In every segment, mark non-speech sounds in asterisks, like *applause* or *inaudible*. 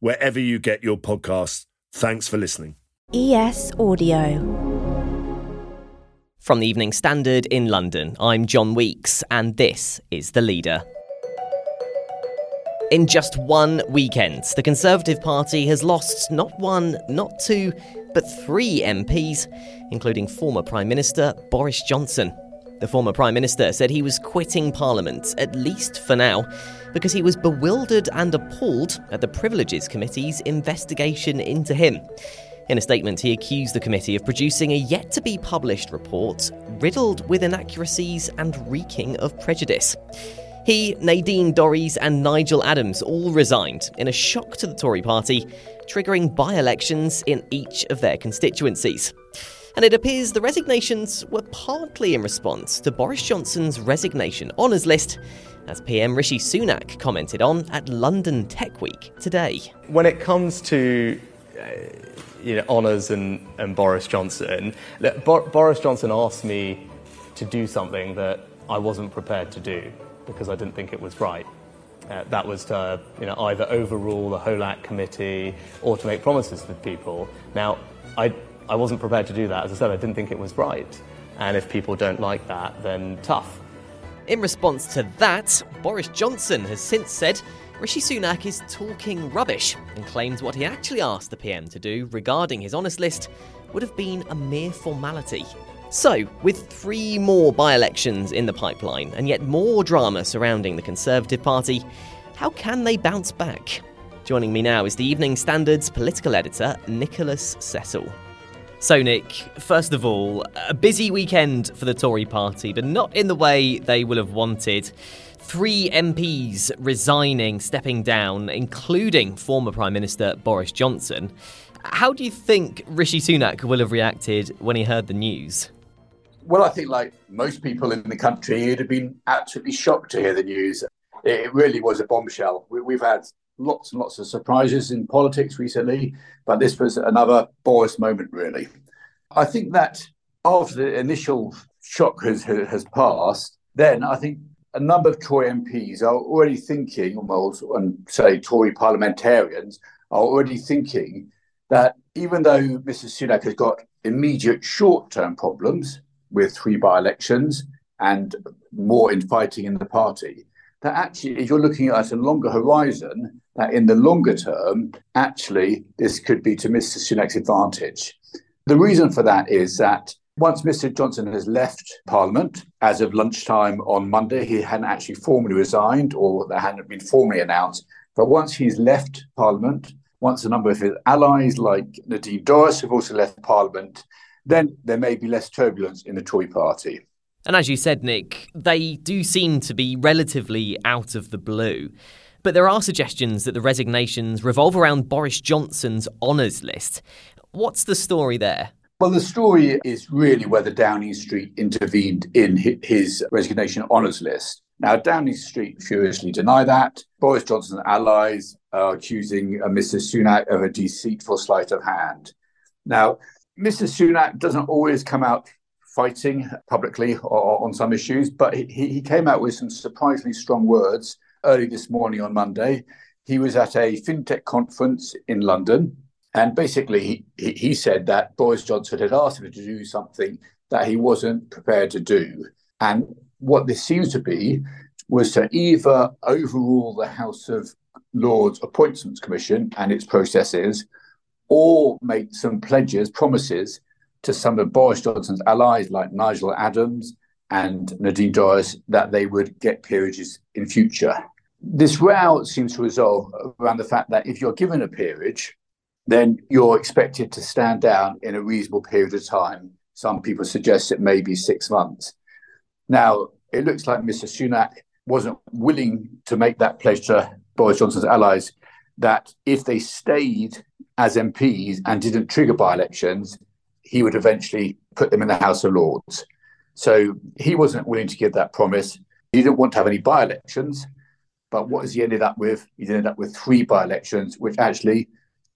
wherever you get your podcasts. Thanks for listening. ES Audio. From the Evening Standard in London, I'm John Weeks, and this is The Leader. In just one weekend, the Conservative Party has lost not one, not two, but three MPs, including former Prime Minister Boris Johnson. The former Prime Minister said he was quitting Parliament, at least for now, because he was bewildered and appalled at the Privileges Committee's investigation into him. In a statement, he accused the committee of producing a yet to be published report riddled with inaccuracies and reeking of prejudice. He, Nadine Dorries, and Nigel Adams all resigned in a shock to the Tory party, triggering by elections in each of their constituencies and it appears the resignations were partly in response to Boris Johnson's resignation honours list, as PM Rishi Sunak commented on at London Tech Week today. When it comes to uh, you know, honours and, and Boris Johnson, look, Bo- Boris Johnson asked me to do something that I wasn't prepared to do because I didn't think it was right. Uh, that was to you know, either overrule the HOLAC committee or to make promises to people. Now, I, I wasn't prepared to do that. As I said, I didn't think it was right. And if people don't like that, then tough. In response to that, Boris Johnson has since said Rishi Sunak is talking rubbish and claims what he actually asked the PM to do regarding his honours list would have been a mere formality. So, with three more by elections in the pipeline and yet more drama surrounding the Conservative Party, how can they bounce back? Joining me now is the Evening Standard's political editor, Nicholas Cecil. So, Nick, first of all, a busy weekend for the Tory party, but not in the way they will have wanted. Three MPs resigning, stepping down, including former Prime Minister Boris Johnson. How do you think Rishi Sunak will have reacted when he heard the news? Well, I think, like most people in the country, he'd have been absolutely shocked to hear the news. It really was a bombshell. We've had lots and lots of surprises in politics recently, but this was another Boris moment, really. I think that after the initial shock has, has passed, then I think a number of Tory MPs are already thinking, and say Tory parliamentarians are already thinking that even though Mrs. Sunak has got immediate short term problems with three by elections and more infighting in the party, that actually, if you're looking at a longer horizon, that in the longer term, actually, this could be to Mr. Sunak's advantage. The reason for that is that once Mr. Johnson has left Parliament, as of lunchtime on Monday, he hadn't actually formally resigned or that hadn't been formally announced. But once he's left Parliament, once a number of his allies, like Nadine Dorries, have also left Parliament, then there may be less turbulence in the Tory party. And as you said, Nick, they do seem to be relatively out of the blue. But there are suggestions that the resignations revolve around Boris Johnson's honours list. What's the story there? Well, the story is really whether Downing Street intervened in his resignation honours list. Now, Downing Street furiously deny that. Boris Johnson's allies are accusing uh, Mr. Sunak of a deceitful sleight of hand. Now, Mrs. Sunak doesn't always come out fighting publicly or, on some issues, but he, he came out with some surprisingly strong words early this morning on Monday. He was at a fintech conference in London, and basically he, he said that Boris Johnson had asked him to do something that he wasn't prepared to do. And what this seems to be was to either overrule the House of Lords Appointments Commission and its processes, or make some pledges, promises to some of Boris Johnson's allies like Nigel Adams and Nadine Dorries that they would get peerages in future. This row seems to resolve around the fact that if you're given a peerage, then you're expected to stand down in a reasonable period of time. Some people suggest it may be six months. Now, it looks like Mr. Sunak wasn't willing to make that pledge to Boris Johnson's allies that if they stayed as MPs and didn't trigger by elections, he would eventually put them in the House of Lords. So he wasn't willing to give that promise. He didn't want to have any by elections. But what has he ended up with? He's ended up with three by elections, which actually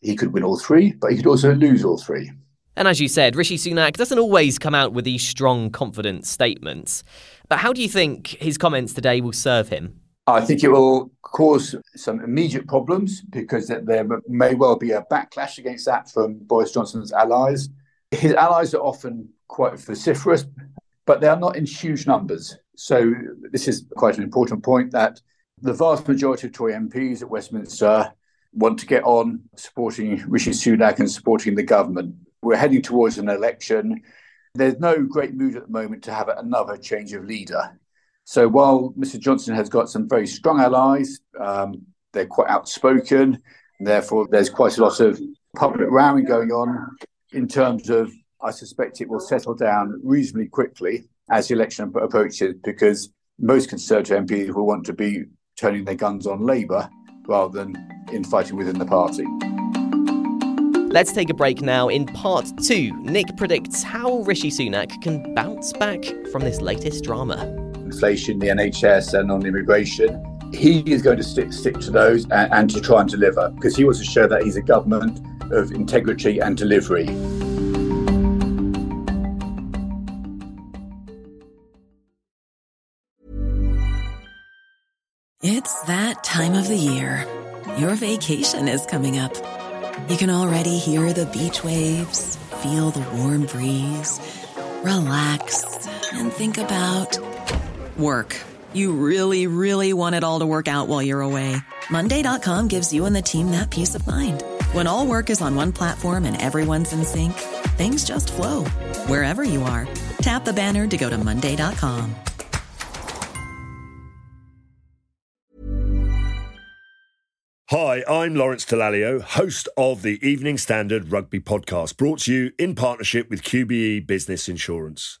he could win all three, but he could also lose all three. And as you said, Rishi Sunak doesn't always come out with these strong, confident statements. But how do you think his comments today will serve him? I think it will cause some immediate problems because there may well be a backlash against that from Boris Johnson's allies. His allies are often quite vociferous, but they are not in huge numbers. So, this is quite an important point that the vast majority of Tory MPs at Westminster want to get on supporting Rishi Sunak and supporting the government. We're heading towards an election. There's no great mood at the moment to have another change of leader. So while Mr. Johnson has got some very strong allies, um, they're quite outspoken. and therefore, there's quite a lot of public rowing going on in terms of, I suspect it will settle down reasonably quickly as the election approaches because most Conservative MPs will want to be turning their guns on Labour rather than infighting within the party. Let's take a break now. In part two, Nick predicts how Rishi Sunak can bounce back from this latest drama. Inflation, the NHS, and on immigration. He is going to stick stick to those and, and to try and deliver because he wants to show that he's a government of integrity and delivery. It's that time of the year. Your vacation is coming up. You can already hear the beach waves, feel the warm breeze, relax, and think about work. You really, really want it all to work out while you're away. Monday.com gives you and the team that peace of mind. When all work is on one platform and everyone's in sync, things just flow wherever you are. Tap the banner to go to Monday.com. Hi, I'm Lawrence Dallaglio, host of the Evening Standard Rugby Podcast, brought to you in partnership with QBE Business Insurance.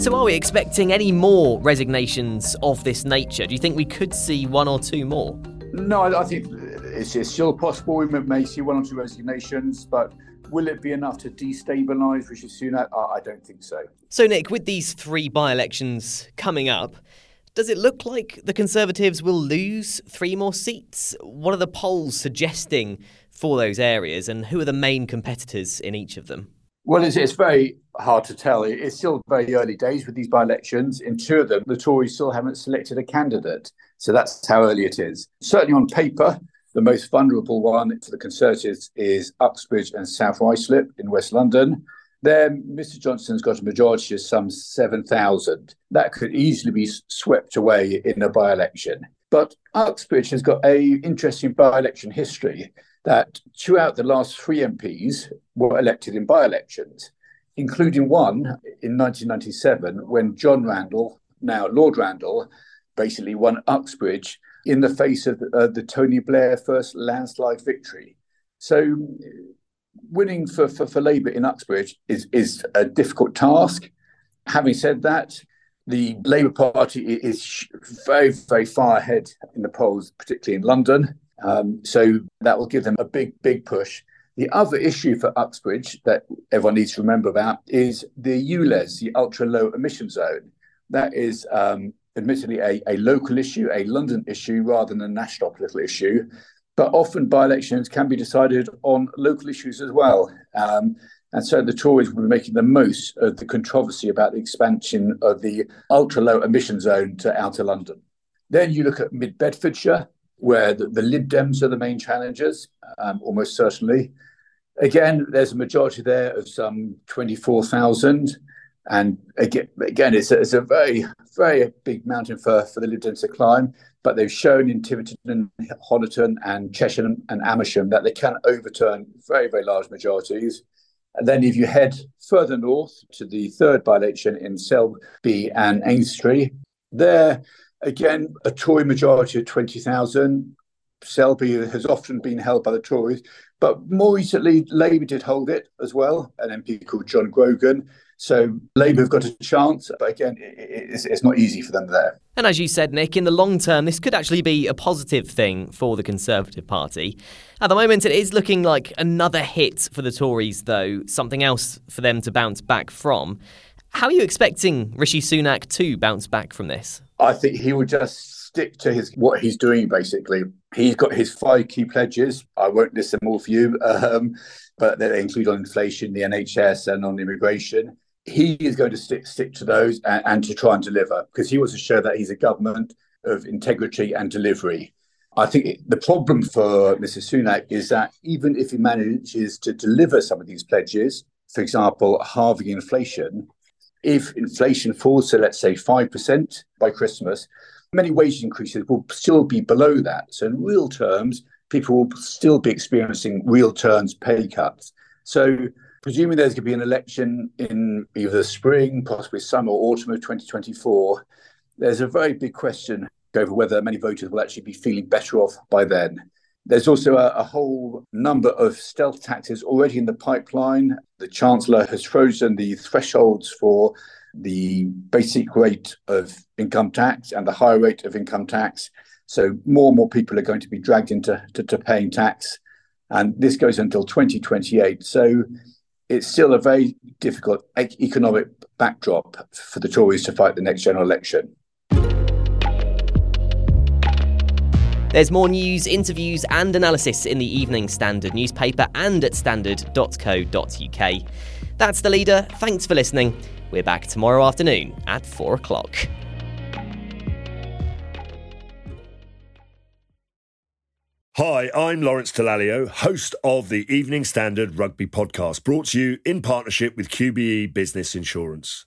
So, are we expecting any more resignations of this nature? Do you think we could see one or two more? No, I, I think it's, it's, still possible. We may see one or two resignations, but will it be enough to destabilise Rishi Sunak? I, I don't think so. So, Nick, with these three by elections coming up, does it look like the Conservatives will lose three more seats? What are the polls suggesting for those areas, and who are the main competitors in each of them? Well, it's, it's very hard to tell. It's still very early days with these by elections. In two of them, the Tories still haven't selected a candidate. So that's how early it is. Certainly on paper, the most vulnerable one for the Conservatives is Uxbridge and South Ruislip in West London. There, Mr. Johnson's got a majority of some 7,000. That could easily be swept away in a by election. But Uxbridge has got a interesting by election history that two out the last three MPs were elected in by elections, including one in 1997 when John Randall, now Lord Randall, basically won Uxbridge in the face of the, uh, the Tony Blair first landslide victory. So winning for, for, for Labour in Uxbridge is, is a difficult task. Having said that, the Labour Party is very, very far ahead in the polls, particularly in London. Um, so that will give them a big, big push. The other issue for Uxbridge that everyone needs to remember about is the ULEZ, the ultra low emission zone. That is um, admittedly a, a local issue, a London issue, rather than a national political issue. but often by elections can be decided on local issues as well. Um, and so the Tories will be making the most of the controversy about the expansion of the ultra low emission zone to outer London. Then you look at mid Bedfordshire, where the, the, Lib Dems are the main challengers, um, almost certainly. Again, there's a majority there of some 24,000. And again, again it's, a, it's a very, very big mountain for, for the Lib Dems to climb. But they've shown in Tiverton and Honiton and Chesham and Amersham that they can overturn very, very large majorities. And then if you head further north to the third by-election in Selby and Ainsty, there again a Tory majority of 20,000. Selby has often been held by the Tories, but more recently Labour did hold it as well, an MP called John Grogan. So Labour have got a chance, but again, it's, it's, not easy for them there. And as you said, Nick, in the long term, this could actually be a positive thing for the Conservative Party. At the moment, it is looking like another hit for the Tories, though, something else for them to bounce back from. How are you expecting Rishi Sunak to bounce back from this? I think he will just stick to his what he's doing. Basically, he's got his five key pledges. I won't list them all for you, *laughs* um, but they include on inflation, the NHS, and on immigration he is going to stick stick to those and, and to try and deliver because he wants to show that he's a government of integrity and delivery. I think the problem for Mr. Sunak is that even if he manages to deliver some of these pledges, for example, halving inflation, if inflation falls to, let's say, 5% by Christmas, many wage increases will still be below that. So, in real terms, people will still be experiencing real terms pay cuts. So, presuming there's going to be an election in either spring, possibly summer or autumn of 2024, there's a very big question over whether many voters will actually be feeling better off by then. There's also a, a, whole number of stealth taxes already in the pipeline. The Chancellor has frozen the thresholds for the basic rate of income tax and the higher rate of income tax. So more and more people are going to be dragged into to, to paying tax. And this goes until 2028. So it's still a very difficult economic backdrop for the Tories to fight the next general election. There's more news, interviews, and analysis in the Evening Standard newspaper and at standard.co.uk. That's the leader. Thanks for listening. We're back tomorrow afternoon at 4 o'clock. Hi, I'm Lawrence Dallaglio, host of the Evening Standard Rugby Podcast, brought to you in partnership with QBE Business Insurance.